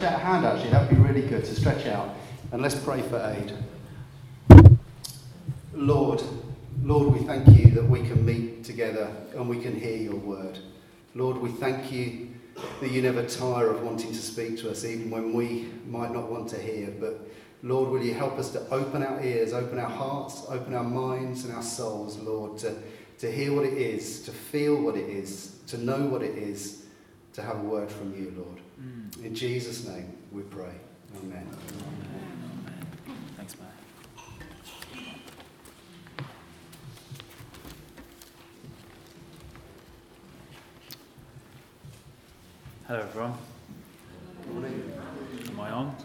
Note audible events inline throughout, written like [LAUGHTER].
a hand actually, that would be really good to stretch out. And let's pray for Ade. Lord, Lord, we thank you that we can meet together and we can hear your word. Lord, we thank you that you never tire of wanting to speak to us, even when we might not want to hear. But Lord, will you help us to open our ears, open our hearts, open our minds and our souls, Lord, to, to hear what it is, to feel what it is, to know what it is, to have a word from you, Lord. Mm. In Jesus' name we pray. Amen. Amen. Thanks, Matt. Hello, everyone. Good morning. Am I on?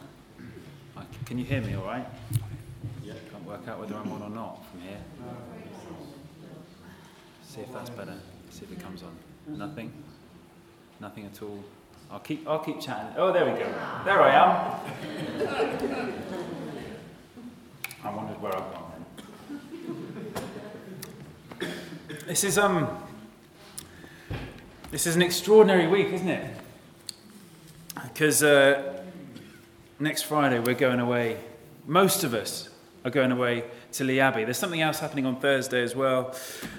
Can you hear me all right? Yeah. Can't work out whether I'm on or not from here. See if that's better. See if it comes on. Nothing? Nothing at all. I'll keep, I'll keep chatting. Oh, there we go. There I am. I wondered where I've gone then. This is, um, this is an extraordinary week, isn't it? Because uh, next Friday we're going away. Most of us are going away to Lee Abbey. There's something else happening on Thursday as well.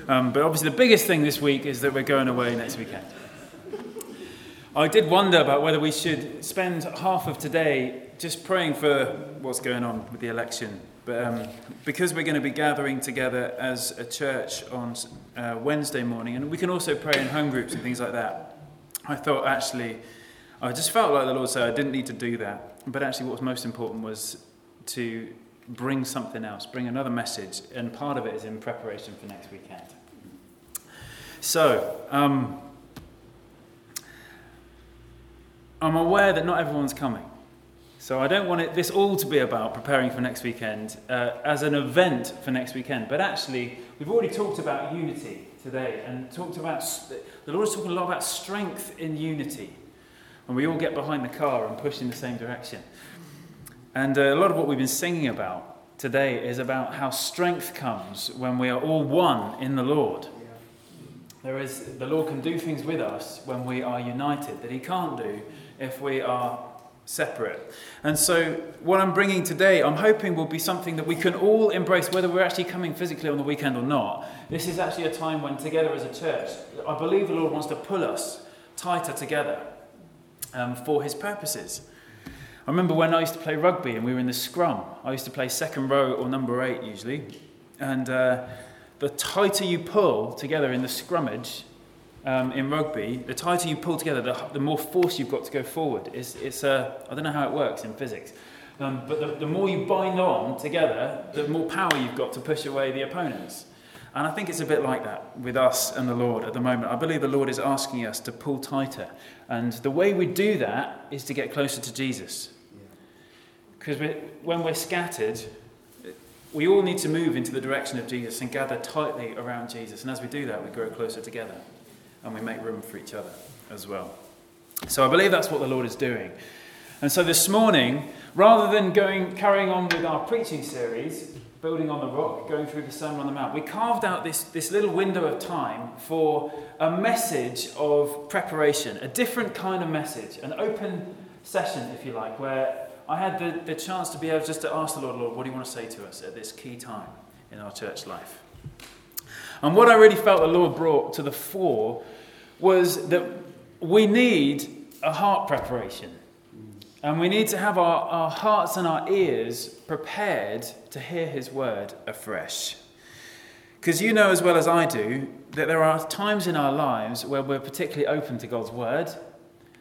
Um, but obviously, the biggest thing this week is that we're going away next weekend. I did wonder about whether we should spend half of today just praying for what's going on with the election. But um, because we're going to be gathering together as a church on uh, Wednesday morning, and we can also pray in home groups and things like that, I thought actually, I just felt like the Lord said I didn't need to do that. But actually, what was most important was to bring something else, bring another message, and part of it is in preparation for next weekend. So, um, I'm aware that not everyone's coming. So I don't want it, this all to be about preparing for next weekend uh, as an event for next weekend. But actually, we've already talked about unity today and talked about, the Lord is talking a lot about strength in unity. And we all get behind the car and push in the same direction. And uh, a lot of what we've been singing about today is about how strength comes when we are all one in the Lord. There is, the Lord can do things with us when we are united that He can't do if we are separate. And so, what I'm bringing today, I'm hoping will be something that we can all embrace, whether we're actually coming physically on the weekend or not. This is actually a time when, together as a church, I believe the Lord wants to pull us tighter together um, for His purposes. I remember when I used to play rugby and we were in the scrum. I used to play second row or number eight usually. And uh, the tighter you pull together in the scrummage, um, in rugby, the tighter you pull together, the, the, more force you've got to go forward. It's, it's uh, I don't know how it works in physics, um, but the, the more you bind on together, the more power you've got to push away the opponents. And I think it's a bit like that with us and the Lord at the moment. I believe the Lord is asking us to pull tighter. And the way we do that is to get closer to Jesus. Because when we're scattered, we all need to move into the direction of Jesus and gather tightly around Jesus. And as we do that, we grow closer together and we make room for each other as well. So I believe that's what the Lord is doing. And so this morning, rather than going carrying on with our preaching series, building on the rock, going through the Sermon on the Mount, we carved out this, this little window of time for a message of preparation, a different kind of message, an open session, if you like, where I had the, the chance to be able just to ask the Lord, Lord, what do you want to say to us at this key time in our church life? And what I really felt the Lord brought to the fore was that we need a heart preparation. And we need to have our, our hearts and our ears prepared to hear His word afresh. Because you know as well as I do that there are times in our lives where we're particularly open to God's word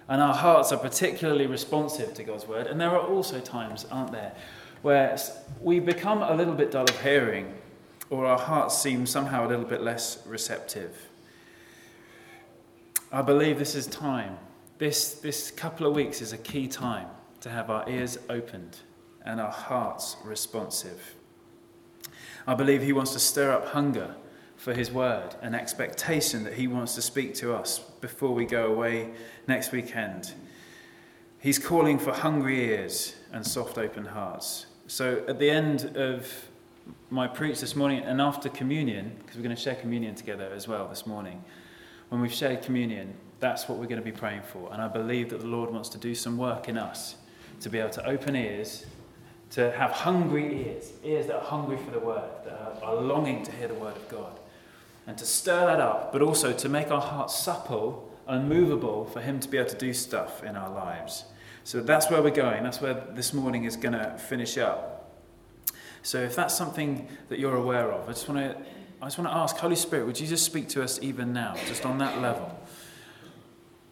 and our hearts are particularly responsive to God's word. And there are also times, aren't there, where we become a little bit dull of hearing or our hearts seem somehow a little bit less receptive. I believe this is time. This, this couple of weeks is a key time to have our ears opened and our hearts responsive. I believe He wants to stir up hunger for His word, an expectation that He wants to speak to us before we go away next weekend. He's calling for hungry ears and soft open hearts. So at the end of my preach this morning and after communion, because we're going to share communion together as well this morning, when we've shared communion, that's what we're going to be praying for. And I believe that the Lord wants to do some work in us to be able to open ears, to have hungry ears, ears that are hungry for the word, that are, longing to hear the word of God, and to stir that up, but also to make our hearts supple and movable for Him to be able to do stuff in our lives. So that's where we're going. That's where this morning is going to finish up. So if that's something that you're aware of, I just want to I just want to ask, Holy Spirit, would you just speak to us even now, just on that level?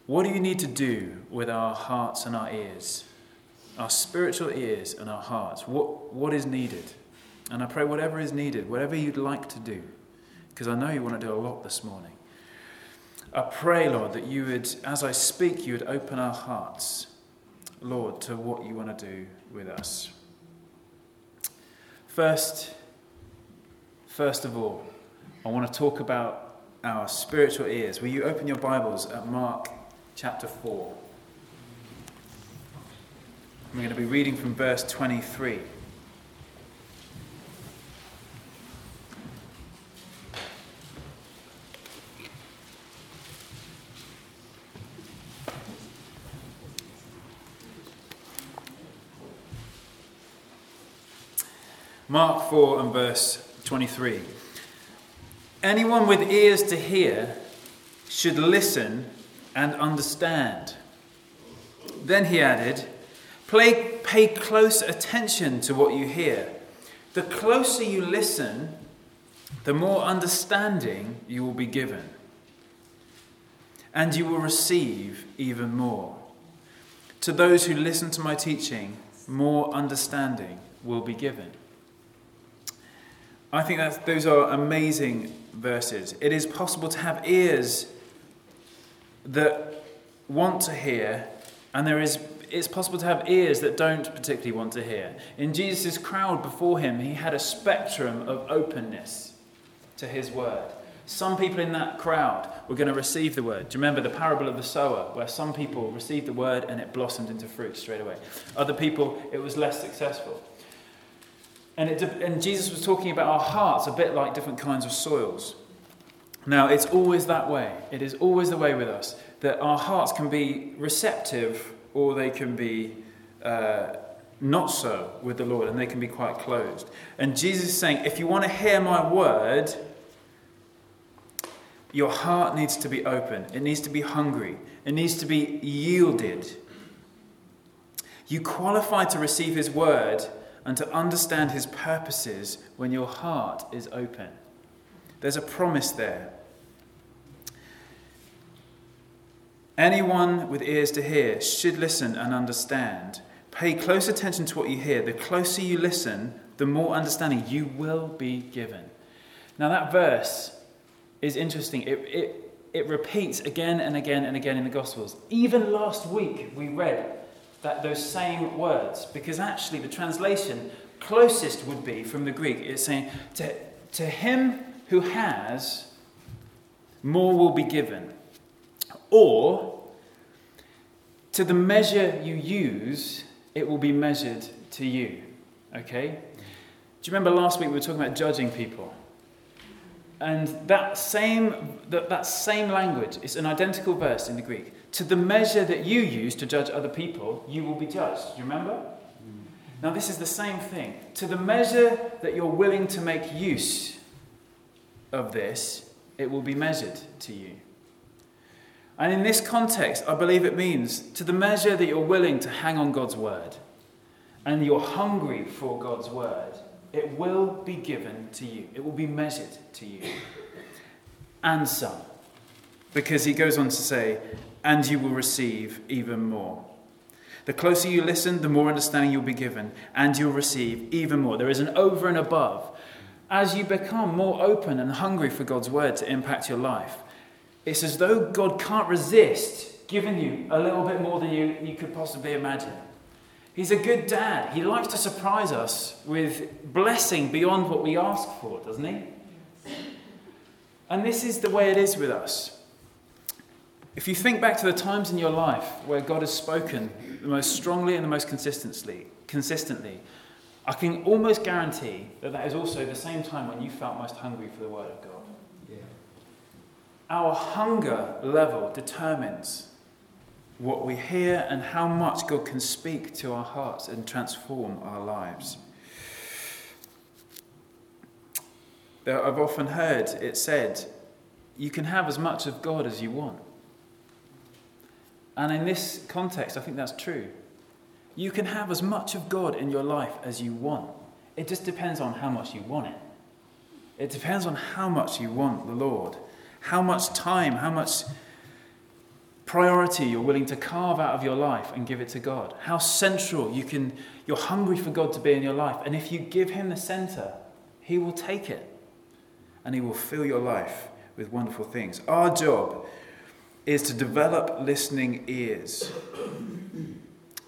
What do you need to do with our hearts and our ears? Our spiritual ears and our hearts. What, what is needed? And I pray whatever is needed, whatever you'd like to do, because I know you want to do a lot this morning. I pray, Lord, that you would, as I speak, you would open our hearts, Lord, to what you want to do with us. First, first of all, I want to talk about our spiritual ears. Will you open your Bibles at Mark chapter 4? We're going to be reading from verse 23. Mark 4 and verse 23. Anyone with ears to hear should listen and understand. Then he added, Play, Pay close attention to what you hear. The closer you listen, the more understanding you will be given. And you will receive even more. To those who listen to my teaching, more understanding will be given. I think that those are amazing verses. It is possible to have ears that want to hear, and there is it's possible to have ears that don't particularly want to hear. In Jesus' crowd before him, he had a spectrum of openness to his word. Some people in that crowd were going to receive the word. Do you remember the parable of the sower, where some people received the word and it blossomed into fruit straight away? Other people, it was less successful. And, it, and Jesus was talking about our hearts a bit like different kinds of soils. Now, it's always that way. It is always the way with us that our hearts can be receptive or they can be uh, not so with the Lord and they can be quite closed. And Jesus is saying, if you want to hear my word, your heart needs to be open, it needs to be hungry, it needs to be yielded. You qualify to receive his word and to understand his purposes when your heart is open. There's a promise there. Anyone with ears to hear should listen and understand. Pay close attention to what you hear. The closer you listen, the more understanding you will be given. Now, that verse is interesting. It, it, it repeats again and again and again in the Gospels. Even last week, we read that those same words because actually the translation closest would be from the Greek. It's saying, to, to him who has, more will be given. Or, to the measure you use, it will be measured to you. Okay? Do you remember last week we were talking about judging people? And that same, that, that same language is an identical verse in the Greek. To the measure that you use to judge other people, you will be judged. Do you remember? Hmm. Now, this is the same thing. To the measure that you're willing to make use of this, it will be measured to you. And in this context, I believe it means to the measure that you're willing to hang on God's word and you're hungry for God's word, it will be given to you. It will be measured to you. And some. Because he goes on to say, and you will receive even more. The closer you listen, the more understanding you'll be given, and you'll receive even more. There is an over and above. As you become more open and hungry for God's word to impact your life, it's as though God can't resist giving you a little bit more than you, you could possibly imagine. He's a good dad. He likes to surprise us with blessing beyond what we ask for, doesn't he? And this is the way it is with us. If you think back to the times in your life where God has spoken the most strongly and the most consistently, consistently, I can almost guarantee that that is also the same time when you felt most hungry for the Word of God. Yeah. Our hunger level determines what we hear and how much God can speak to our hearts and transform our lives. I've often heard it said, you can have as much of God as you want. And in this context, I think that's true. You can have as much of God in your life as you want. It just depends on how much you want it. It depends on how much you want the Lord, how much time, how much priority you're willing to carve out of your life and give it to God. How central you can you're hungry for God to be in your life and if you give him the center, he will take it and he will fill your life with wonderful things. Our job is to develop listening ears.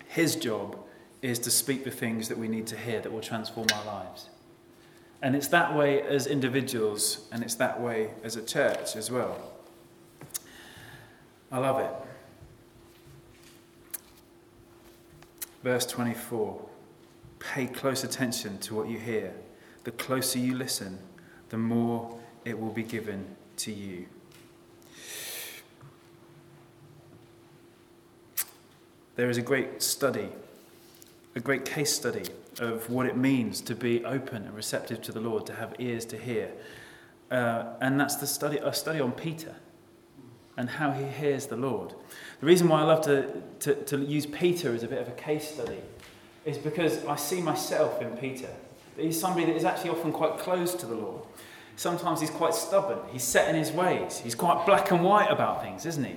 His job is to speak the things that we need to hear that will transform our lives. And it's that way as individuals, and it's that way as a church as well. I love it. Verse 24 Pay close attention to what you hear. The closer you listen, the more it will be given to you. There is a great study, a great case study of what it means to be open and receptive to the Lord, to have ears to hear. Uh, and that's the study, a study on Peter and how he hears the Lord. The reason why I love to, to, to use Peter as a bit of a case study is because I see myself in Peter. He's somebody that is actually often quite close to the Lord. Sometimes he's quite stubborn. He's set in his ways. He's quite black and white about things, isn't he?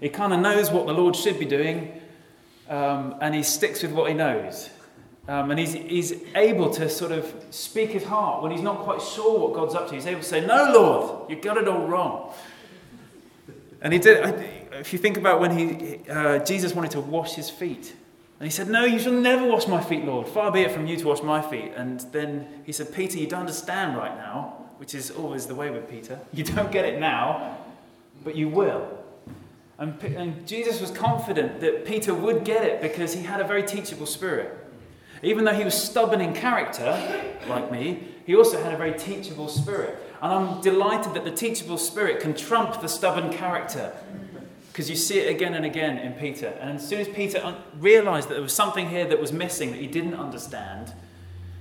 He kind of knows what the Lord should be doing, um, and he sticks with what he knows. Um, and he's, he's able to sort of speak his heart when he's not quite sure what God's up to. He's able to say, No, Lord, you got it all wrong. And he did, if you think about when he, uh, Jesus wanted to wash his feet, and he said, No, you shall never wash my feet, Lord. Far be it from you to wash my feet. And then he said, Peter, you don't understand right now, which is always the way with Peter. You don't get it now, but you will. And, and Jesus was confident that Peter would get it because he had a very teachable spirit. Even though he was stubborn in character, like me, he also had a very teachable spirit. And I'm delighted that the teachable spirit can trump the stubborn character. Because you see it again and again in Peter. And as soon as Peter realized that there was something here that was missing that he didn't understand,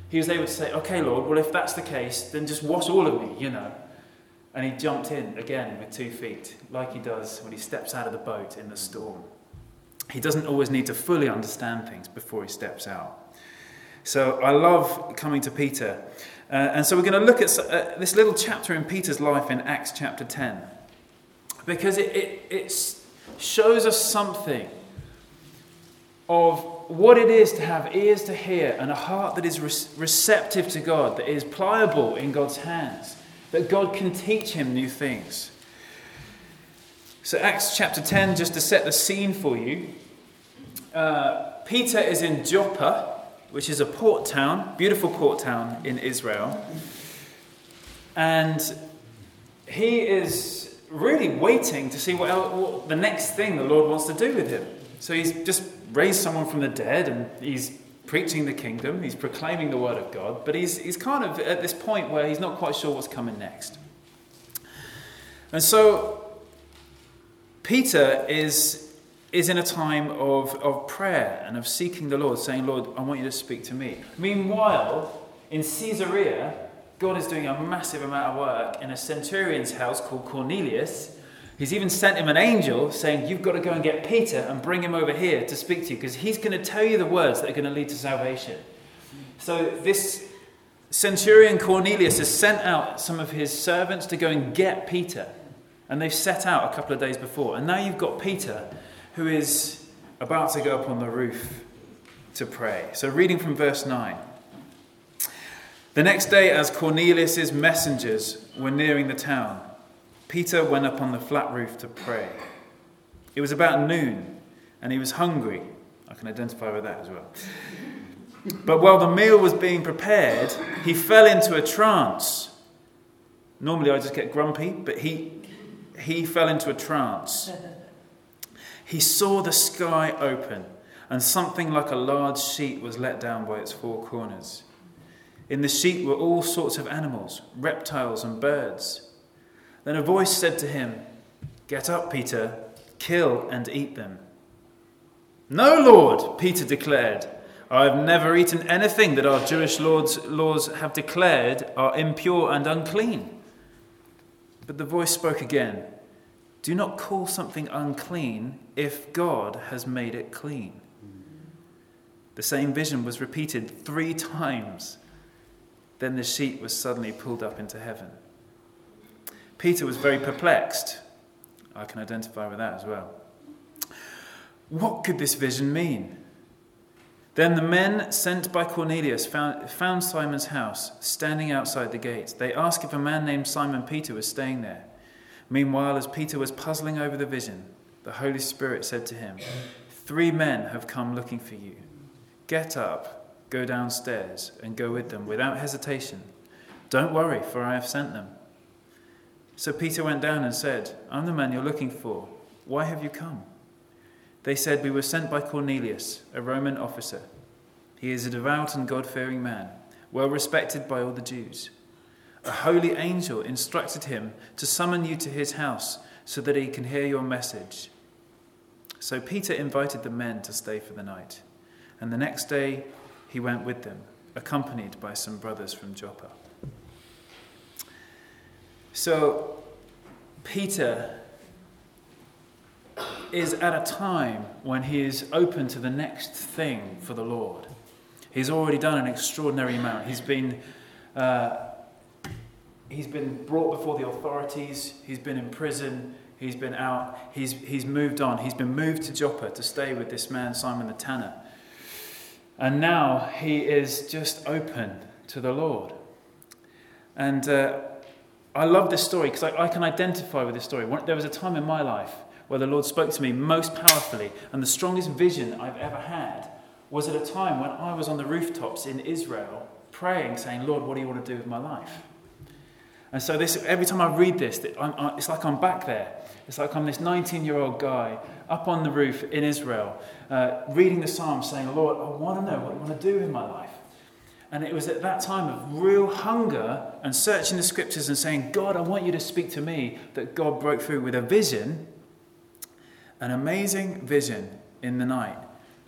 he was able to say, Okay, Lord, well, if that's the case, then just wash all of me, you know. And he jumped in again with two feet, like he does when he steps out of the boat in the storm. He doesn't always need to fully understand things before he steps out. So I love coming to Peter uh, and so we're going to look at uh, this little chapter in Peter's life in Acts chapter 10 because it, it, it shows us something of what it is to have ears to hear and a heart that is re- receptive to God, that is pliable in God's hands, that God can teach him new things. So, Acts chapter 10, just to set the scene for you, uh, Peter is in Joppa which is a port town, beautiful port town in Israel. And he is really waiting to see what, else, what, the next thing the Lord wants to do with him. So he's just raised someone from the dead and he's preaching the kingdom, he's proclaiming the word of God, but he's, he's kind of at this point where he's not quite sure what's coming next. And so Peter is is in a time of, of prayer and of seeking the Lord, saying, Lord, I want you to speak to me. Meanwhile, in Caesarea, God is doing a massive amount of work in a centurion's house called Cornelius. He's even sent him an angel saying, You've got to go and get Peter and bring him over here to speak to you because he's going to tell you the words that are going to lead to salvation. So, this centurion Cornelius has sent out some of his servants to go and get Peter. And they've set out a couple of days before. And now you've got Peter who is about to go up on the roof to pray. So, reading from verse 9. The next day, as Cornelius's messengers were nearing the town, Peter went up on the flat roof to pray. It was about noon, and he was hungry. I can identify with that as well. But while the meal was being prepared, he fell into a trance. Normally I just get grumpy, but he, he fell into a trance he saw the sky open, and something like a large sheet was let down by its four corners. In the sheet were all sorts of animals, reptiles, and birds. Then a voice said to him, Get up, Peter, kill and eat them. No, Lord, Peter declared. I have never eaten anything that our Jewish lords, laws have declared are impure and unclean. But the voice spoke again Do not call something unclean if God has made it clean. The same vision was repeated three times. Then the sheet was suddenly pulled up into heaven. Peter was very perplexed. I can identify with that as well. What could this vision mean? Then the men sent by Cornelius found, found, Simon's house standing outside the gate. They asked if a man named Simon Peter was staying there. Meanwhile, as Peter was puzzling over the vision, the Holy Spirit said to him, Three men have come looking for you. Get up, go downstairs, and go with them without hesitation. Don't worry, for I have sent them. So Peter went down and said, I'm the man you're looking for. Why have you come? They said, We were sent by Cornelius, a Roman officer. He is a devout and God fearing man, well respected by all the Jews. A holy angel instructed him to summon you to his house so that he can hear your message. So Peter invited the men to stay for the night, and the next day he went with them, accompanied by some brothers from Joppa. So, Peter is at a time when he is open to the next thing for the Lord. He's already done an extraordinary amount. He's been, uh, he's been brought before the authorities, he's been in prison, he's been out, he's, he's moved on. He's been moved to Joppa to stay with this man, Simon the Tanner. And now he is just open to the Lord. And uh, I love this story because I, I, can identify with this story. There was a time in my life where the Lord spoke to me most powerfully, and the strongest vision I've ever had was at a time when I was on the rooftops in Israel praying, saying, Lord, what do you want to do with my life? And so this, every time I read this, it's like I'm back there. It's like I'm this 19 year old guy up on the roof in Israel, uh, reading the Psalms, saying, Lord, I want to know what you want to do in my life. And it was at that time of real hunger and searching the scriptures and saying, God, I want you to speak to me, that God broke through with a vision, an amazing vision in the night,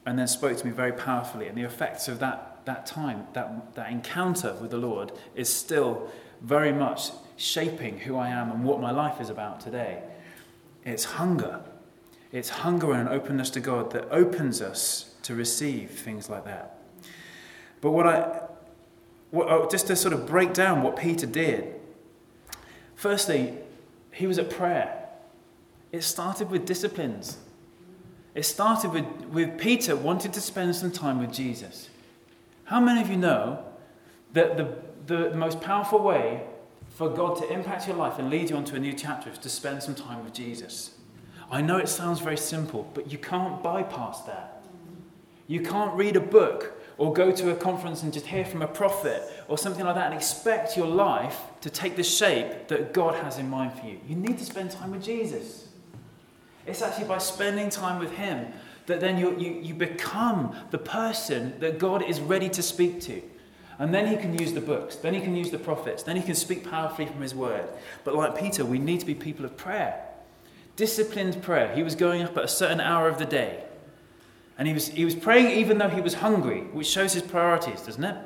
and then spoke to me very powerfully. And the effects of that, that time, that, that encounter with the Lord, is still very much shaping who I am and what my life is about today. It's hunger. It's hunger and an openness to God that opens us to receive things like that. But what I, Oh, just to sort of break down what Peter did. Firstly, he was at prayer. It started with disciplines. It started with, with Peter wanting to spend some time with Jesus. How many of you know that the, the, the most powerful way for God to impact your life and lead you onto a new chapter is to spend some time with Jesus? I know it sounds very simple, but you can't bypass that. You can't read a book or go to a conference and just hear from a prophet or something like that and expect your life to take the shape that God has in mind for you. You need to spend time with Jesus. It's actually by spending time with Him that then you, you, you become the person that God is ready to speak to. And then He can use the books, then He can use the prophets, then He can speak powerfully from His word. But like Peter, we need to be people of prayer. Disciplined prayer. He was going up at a certain hour of the day. And he was, he was praying even though he was hungry, which shows his priorities, doesn't it?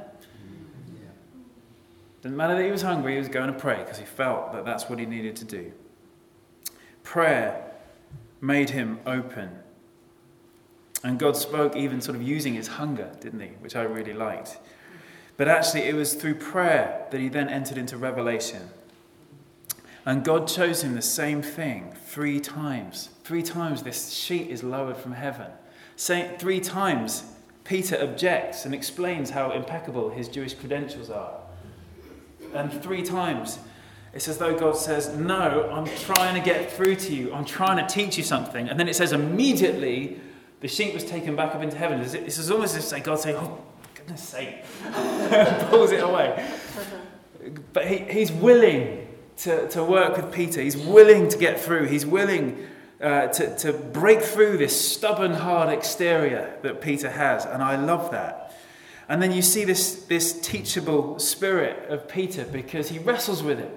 Didn't matter that he was hungry, he was going to pray because he felt that that's what he needed to do. Prayer made him open. And God spoke even sort of using his hunger, didn't he? Which I really liked. But actually, it was through prayer that he then entered into revelation. And God chose him the same thing three times. Three times this sheet is lowered from heaven. Saying three times, Peter objects and explains how impeccable his Jewish credentials are. And three times, it's as though God says, No, I'm trying to get through to you. I'm trying to teach you something. And then it says, immediately, the sheep was taken back up into heaven. It's as almost as if God saying, Oh, goodness sake, [LAUGHS] pulls it away. But he, he's willing to, to work with Peter. He's willing to get through. He's willing uh, to, to break through this stubborn, hard exterior that Peter has. And I love that. And then you see this, this teachable spirit of Peter because he wrestles with it.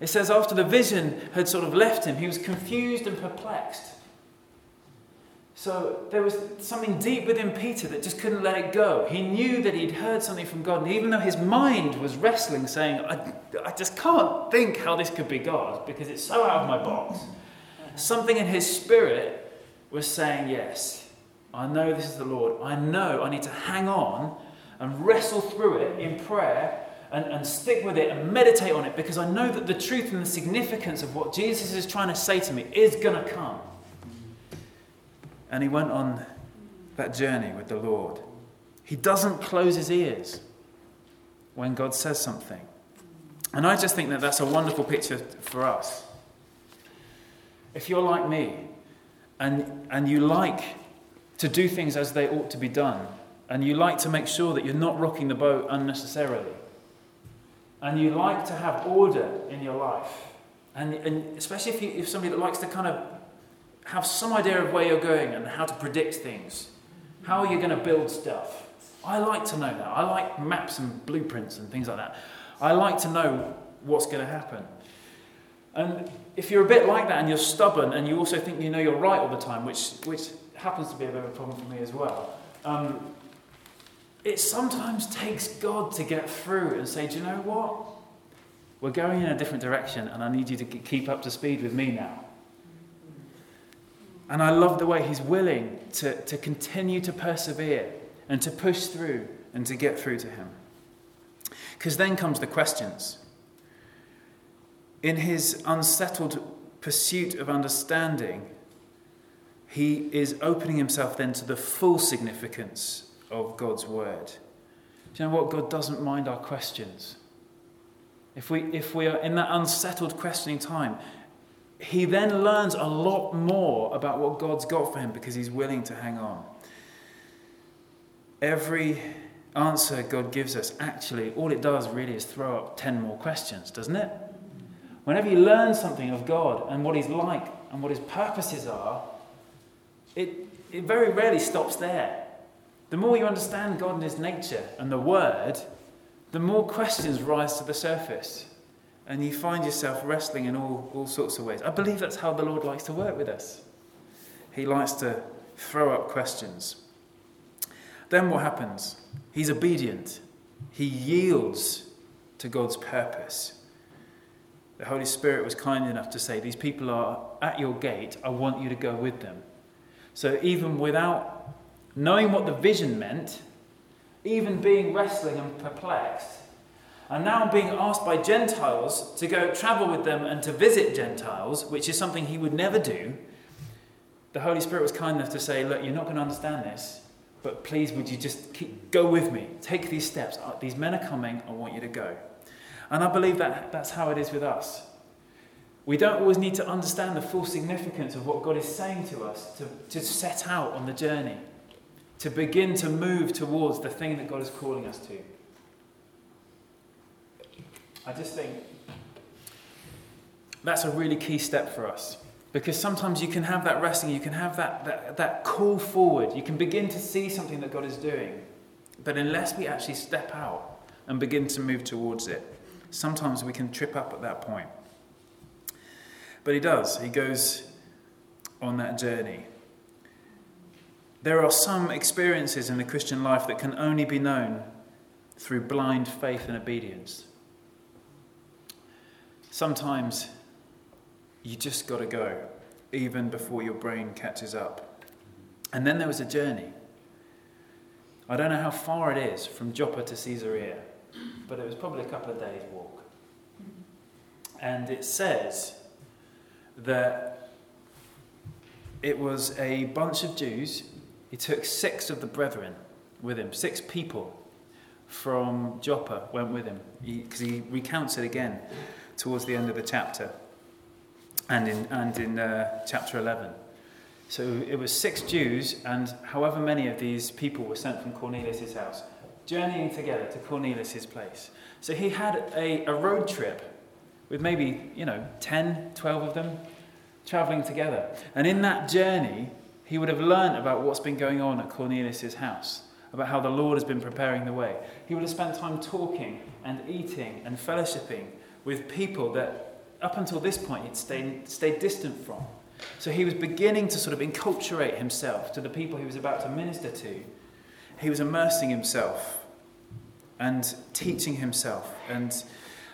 It says after the vision had sort of left him, he was confused and perplexed. So there was something deep within Peter that just couldn't let it go. He knew that he'd heard something from God, and even though his mind was wrestling, saying, I, I just can't think how this could be God because it's so out of my box, something in his spirit was saying, Yes, I know this is the Lord. I know I need to hang on and wrestle through it in prayer and, and stick with it and meditate on it because I know that the truth and the significance of what Jesus is trying to say to me is going to come. And he went on that journey with the Lord. He doesn't close his ears when God says something. And I just think that that's a wonderful picture for us. If you're like me and, and you like to do things as they ought to be done, and you like to make sure that you're not rocking the boat unnecessarily, and you like to have order in your life, and, and especially if, you, if somebody that likes to kind of have some idea of where you're going and how to predict things, how are you're going to build stuff. I like to know that. I like maps and blueprints and things like that. I like to know what's going to happen. And if you're a bit like that and you're stubborn and you also think you know you're right all the time, which, which happens to be a bit of a problem for me as well, um, it sometimes takes God to get through and say, Do you know what? We're going in a different direction and I need you to keep up to speed with me now. And I love the way he's willing to, to continue to persevere and to push through and to get through to him. Because then comes the questions. In his unsettled pursuit of understanding, he is opening himself then to the full significance of God's word. Do you know what? God doesn't mind our questions. If we, if we are in that unsettled questioning time, he then learns a lot more about what God's got for him because he's willing to hang on. Every answer God gives us, actually, all it does really is throw up 10 more questions, doesn't it? Whenever you learn something of God and what he's like and what his purposes are, it, it very rarely stops there. The more you understand God and his nature and the Word, the more questions rise to the surface and you find yourself wrestling in all, all sorts of ways. I believe that's how the Lord likes to work with us. He likes to throw up questions. Then what happens? He's obedient, he yields to God's purpose. The Holy Spirit was kind enough to say, These people are at your gate, I want you to go with them. So even without knowing what the vision meant, even being wrestling and perplexed, and now being asked by Gentiles to go travel with them and to visit Gentiles, which is something he would never do, the Holy Spirit was kind enough to say, Look, you're not going to understand this, but please would you just keep, go with me? Take these steps. Uh, these men are coming. I want you to go. And I believe that that's how it is with us. We don't always need to understand the full significance of what God is saying to us to, to set out on the journey, to begin to move towards the thing that God is calling us to. I just think that's a really key step for us. Because sometimes you can have that resting, you can have that, that, that call forward, you can begin to see something that God is doing. But unless we actually step out and begin to move towards it, sometimes we can trip up at that point. But he does, he goes on that journey. There are some experiences in the Christian life that can only be known through blind faith and obedience. Sometimes you just got to go, even before your brain catches up. And then there was a journey. I don't know how far it is from Joppa to Caesarea, but it was probably a couple of days' walk. And it says that it was a bunch of Jews. He took six of the brethren with him, six people from Joppa went with him, because he, he recounts it again towards the end of the chapter and in, and in uh, chapter 11. So it was six Jews, and however many of these people were sent from Cornelius' house, journeying together to Cornelius' place. So he had a, a road trip with maybe, you know, 10, 12 of them traveling together. And in that journey, he would have learned about what's been going on at Cornelius' house, about how the Lord has been preparing the way. He would have spent time talking and eating and fellowshipping with people that up until this point he'd stayed, stayed distant from. So he was beginning to sort of enculturate himself to the people he was about to minister to. He was immersing himself and teaching himself and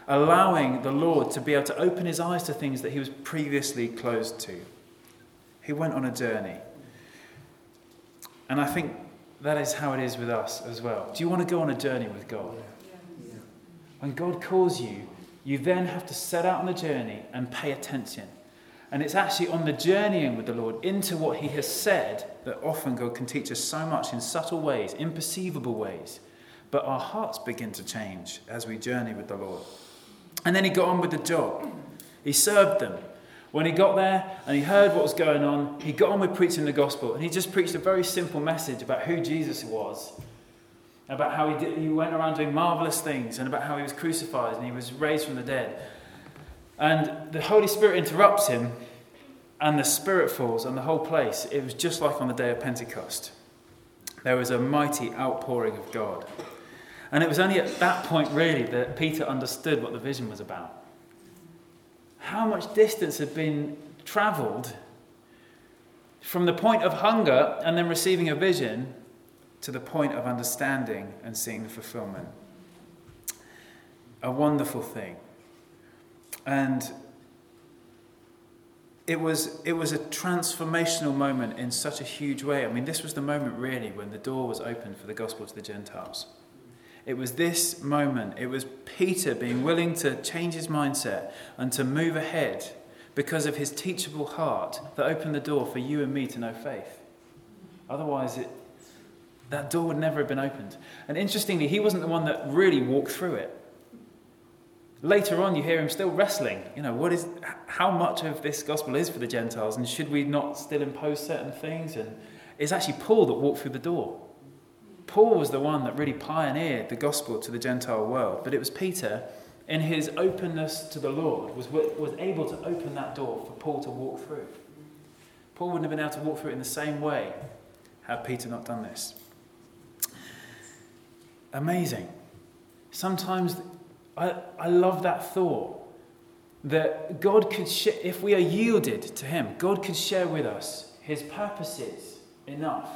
allowing the Lord to be able to open his eyes to things that he was previously closed to. He went on a journey. And I think that is how it is with us as well. Do you want to go on a journey with God? When God calls you, you then have to set out on the journey and pay attention. And it's actually on the journeying with the Lord into what He has said that often God can teach us so much in subtle ways, imperceivable ways. But our hearts begin to change as we journey with the Lord. And then He got on with the job, He served them. When he got there and he heard what was going on, he got on with preaching the gospel. And he just preached a very simple message about who Jesus was, about how he, did, he went around doing marvelous things, and about how he was crucified and he was raised from the dead. And the Holy Spirit interrupts him, and the Spirit falls on the whole place. It was just like on the day of Pentecost. There was a mighty outpouring of God. And it was only at that point, really, that Peter understood what the vision was about how much distance had been travelled from the point of hunger and then receiving a vision to the point of understanding and seeing the fulfillment. A wonderful thing. And it was, it was a transformational moment in such a huge way. I mean, this was the moment really when the door was opened for the gospel to the Gentiles. It was this moment, it was Peter being willing to change his mindset and to move ahead because of his teachable heart that opened the door for you and me to know faith. Otherwise, it, that door would never have been opened. And interestingly, he wasn't the one that really walked through it. Later on, you hear him still wrestling. You know, what is, how much of this gospel is for the Gentiles, and should we not still impose certain things? And it's actually Paul that walked through the door. Paul was the one that really pioneered the gospel to the Gentile world, but it was Peter, in his openness to the Lord, was, was able to open that door for Paul to walk through. Paul wouldn't have been able to walk through it in the same way had Peter not done this. Amazing. Sometimes I, I love that thought that God could, sh- if we are yielded to Him, God could share with us His purposes enough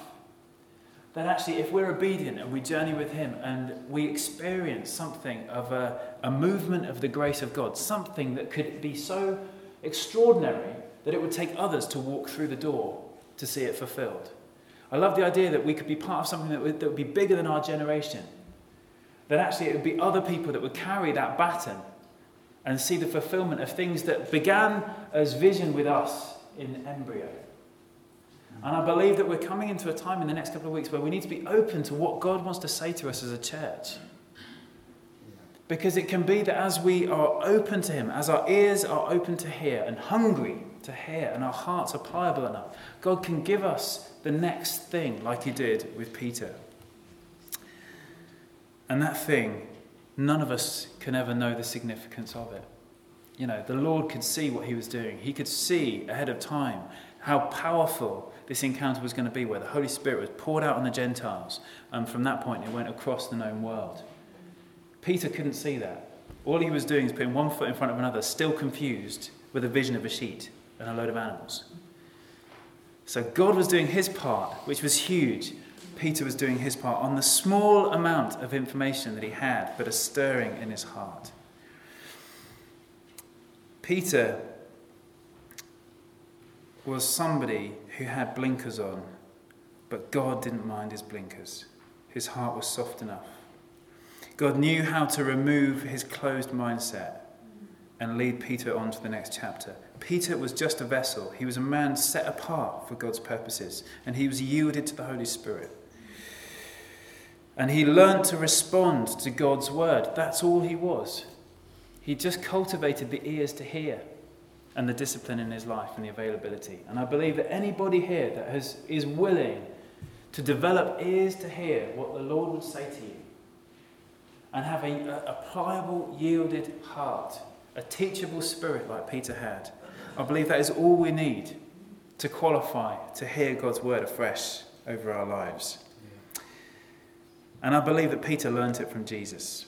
that actually, if we're obedient and we journey with Him and we experience something of a, a movement of the grace of God, something that could be so extraordinary that it would take others to walk through the door to see it fulfilled. I love the idea that we could be part of something that would, that would be bigger than our generation. That actually it would be other people that would carry that baton and see the fulfillment of things that began as vision with us in embryo. And I believe that we're coming into a time in the next couple of weeks where we need to be open to what God wants to say to us as a church. Because it can be that as we are open to Him, as our ears are open to hear and hungry to hear, and our hearts are pliable enough, God can give us the next thing like He did with Peter. And that thing, none of us can ever know the significance of it. You know, the Lord could see what He was doing, He could see ahead of time how powerful this encounter was going to be, where the Holy Spirit was poured out on the Gentiles, and from that point it went across the known world. Peter couldn't see that. All he was doing is putting one foot in front of another, still confused with a vision of a sheet and a load of animals. So God was doing his part, which was huge. Peter was doing his part on the small amount of information that he had, but a stirring in his heart. Peter was somebody who had blinkers on, but God didn't mind his blinkers. His heart was soft enough. God knew how to remove his closed mindset and lead Peter on to the next chapter. Peter was just a vessel. He was a man set apart for God's purposes, and he was yielded to the Holy Spirit. And he learned to respond to God's word. That's all he was. He just cultivated the ears to hear and the discipline in his life and the availability. And I believe that anybody here that has, is willing to develop ears to hear what the Lord would say to you and have a, a pliable, yielded heart, a teachable spirit like Peter had, I believe that is all we need to qualify to hear God's word afresh over our lives. And I believe that Peter learnt it from Jesus.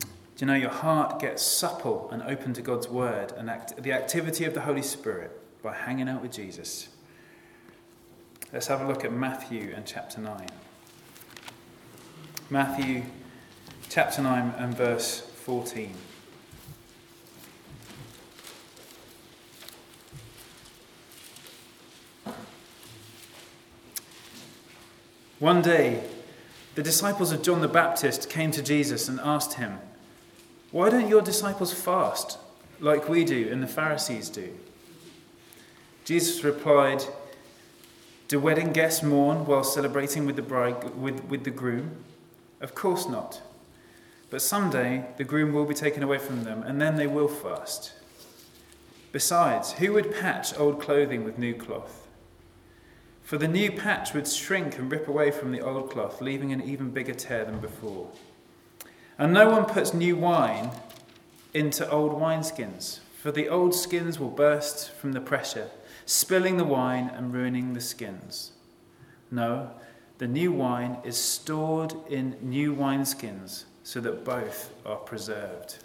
Do you know your heart gets supple and open to God's word and act- the activity of the Holy Spirit by hanging out with Jesus. Let's have a look at Matthew and chapter 9. Matthew chapter 9 and verse 14. One day, the disciples of John the Baptist came to Jesus and asked him, Why don't your disciples fast like we do and the Pharisees do? Jesus replied, Do wedding guests mourn while celebrating with the, bride, with, with the groom? Of course not. But someday the groom will be taken away from them, and then they will fast. Besides, who would patch old clothing with new cloth? For the new patch would shrink and rip away from the old cloth, leaving an even bigger tear than before. And no one puts new wine into old wineskins, for the old skins will burst from the pressure, spilling the wine and ruining the skins. No, the new wine is stored in new wineskins, so that both are preserved.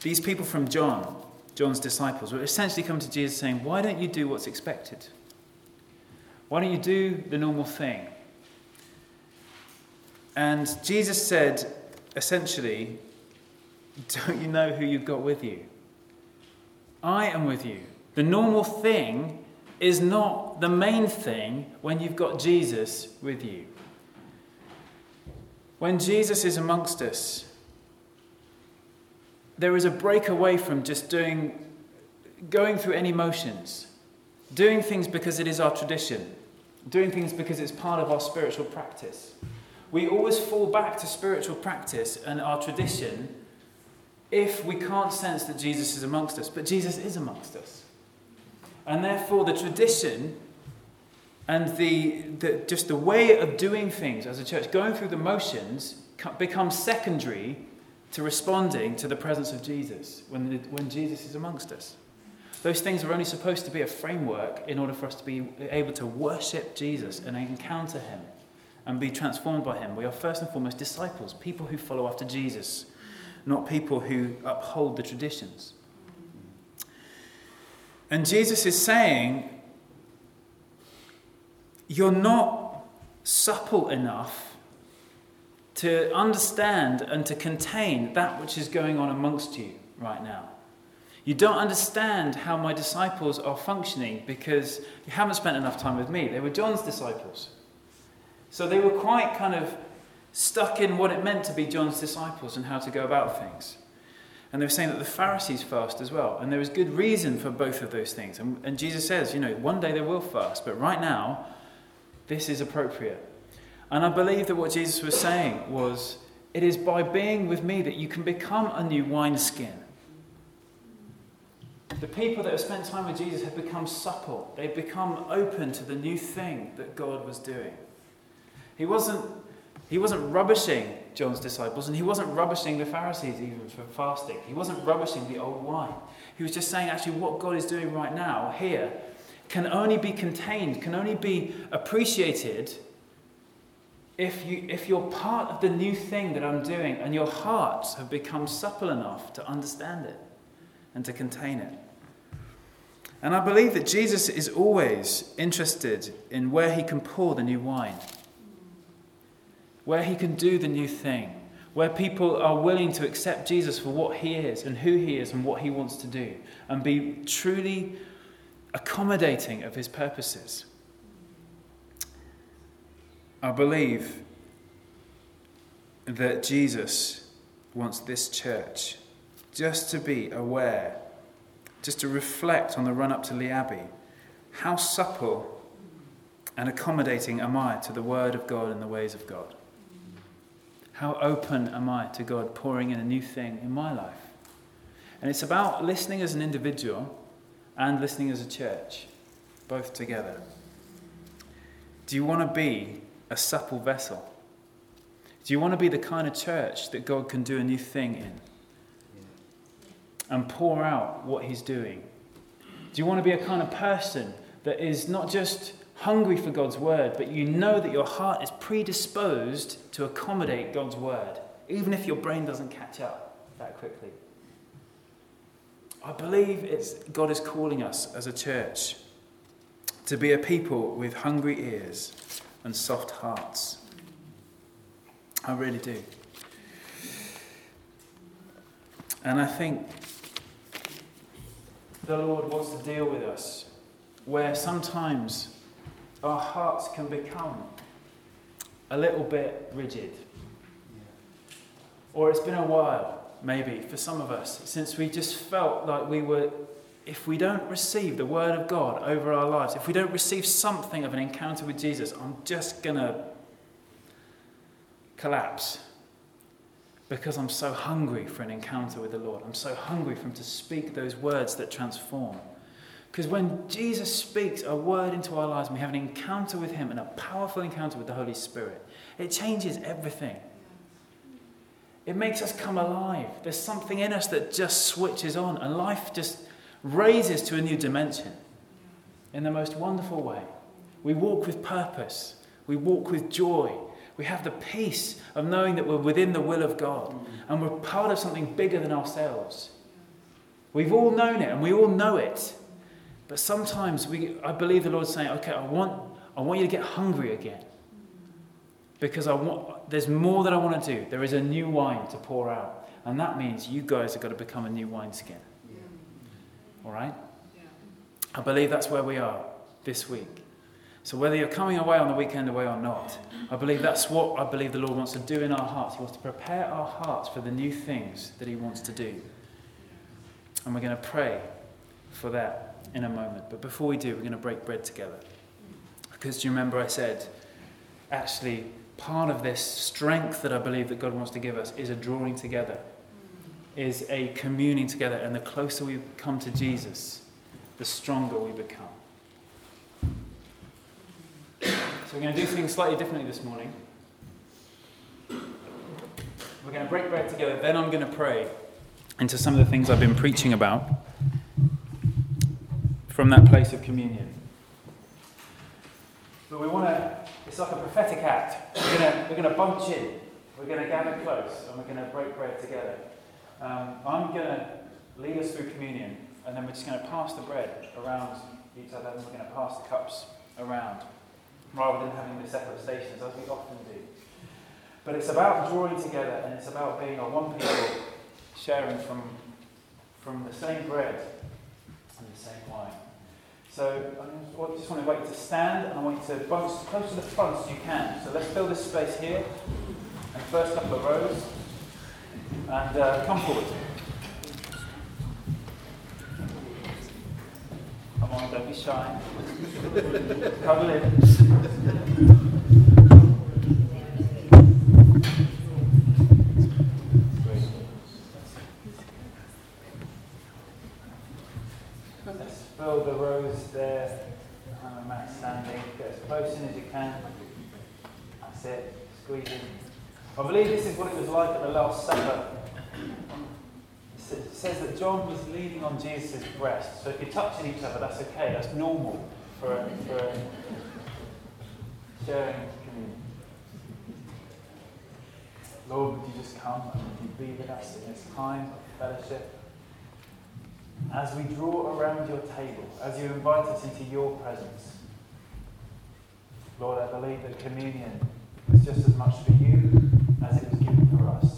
These people from John John's disciples were essentially come to Jesus saying, Why don't you do what's expected? Why don't you do the normal thing? And Jesus said, essentially, Don't you know who you've got with you? I am with you. The normal thing is not the main thing when you've got Jesus with you. When Jesus is amongst us, there is a break away from just doing, going through any motions, doing things because it is our tradition, doing things because it's part of our spiritual practice. We always fall back to spiritual practice and our tradition if we can't sense that Jesus is amongst us. But Jesus is amongst us. And therefore, the tradition and the, the, just the way of doing things as a church, going through the motions, becomes secondary to responding to the presence of Jesus when, when Jesus is amongst us. Those things are only supposed to be a framework in order for us to be able to worship Jesus and encounter him and be transformed by him. We are first and foremost disciples, people who follow after Jesus, not people who uphold the traditions. And Jesus is saying, You're not supple enough to understand and to contain that which is going on amongst you right now. You don't understand how my disciples are functioning because you haven't spent enough time with me. They were John's disciples. So they were quite kind of stuck in what it meant to be John's disciples and how to go about things. And they were saying that the Pharisees fast as well. And there was good reason for both of those things. And, and Jesus says, you know, one day they will fast, but right now, this is appropriate. And I believe that what Jesus was saying was, it is by being with me that you can become a new wineskin. The people that have spent time with Jesus have become supple. They've become open to the new thing that God was doing. He wasn't, he wasn't rubbishing John's disciples, and he wasn't rubbishing the Pharisees even for fasting. He wasn't rubbishing the old wine. He was just saying, actually, what God is doing right now, here, can only be contained, can only be appreciated if, you, if you're part of the new thing that I'm doing and your hearts have become supple enough to understand it and to contain it. And I believe that Jesus is always interested in where he can pour the new wine, where he can do the new thing, where people are willing to accept Jesus for what he is and who he is and what he wants to do, and be truly accommodating of his purposes. I believe that Jesus wants this church just to be aware, just to reflect on the run up to Lee Abbey. How supple and accommodating am I to the Word of God and the ways of God? How open am I to God pouring in a new thing in my life? And it's about listening as an individual and listening as a church, both together. Do you want to be a supple vessel? Do you want to be the kind of church that God can do a new thing in and pour out what He's doing? Do you want to be a kind of person that is not just hungry for God's word, but you know that your heart is predisposed to accommodate God's word, even if your brain doesn't catch up? that quickly. I believe it's God is calling us as a church to be a people with hungry ears and soft hearts. I really do. And I think the Lord wants to deal with us where sometimes our hearts can become a little bit rigid. Or it's been a while, maybe, for some of us, since we just felt like we were, if we don't receive the Word of God over our lives, if we don't receive something of an encounter with Jesus, I'm just going to collapse because I'm so hungry for an encounter with the Lord. I'm so hungry for Him to speak those words that transform. Because when Jesus speaks a word into our lives and we have an encounter with Him and a powerful encounter with the Holy Spirit, it changes everything. It makes us come alive. There's something in us that just switches on and life just raises to a new dimension in the most wonderful way. We walk with purpose, we walk with joy, we have the peace of knowing that we're within the will of God and we're part of something bigger than ourselves. We've all known it and we all know it. But sometimes we, I believe the Lord's saying, okay, I want, I want you to get hungry again. Because I want, there's more that I want to do. There is a new wine to pour out. And that means you guys have got to become a new wineskin. All right? Yeah. I believe that's where we are this week. So whether you're coming away on the weekend away or not, I believe that's what I believe the Lord wants to do in our hearts. He wants to prepare our hearts for the new things that He wants to do. And we're going to pray for that in a moment. But before we do, we're going to break bread together. Because do you remember I said, actually, part of this strength that I believe that God wants to give us is a drawing together, is a communing together. And the closer we come to Jesus, the stronger we become. So we're going to do things slightly differently this morning. We're going to break bread together, then I'm going to pray into some of the things I've been preaching about from that place of communion. But we want to, it's like a prophetic act. We're going to, we're going to bunch in, we're going to gather close, and we're going to break bread together. Um, I'm going to lead us through communion, and then we're just going to pass the bread around each other, and we're going to pass the cups around rather than having the separate stations as we often do. But it's about drawing together and it's about being a one people sharing from, from the same bread and the same wine. So I just want to invite you to stand and I want you to bunch as close to the front as you can. So let's fill this space here and first couple of rows and uh, come forward. Come on, don't be shy. Cuddle in. Let's fill the rows there. Um, Matt standing. Get as close in as you can. That's it. Squeeze in. I believe this is what it was like at the Last Supper it says that John was leaning Jesus' breast. So if you're touching each other, that's okay. That's normal for, for sharing communion. Lord, would you just come and would you be with us in this time of fellowship? As we draw around your table, as you invite us into your presence, Lord, I believe that communion is just as much for you as it was given for us.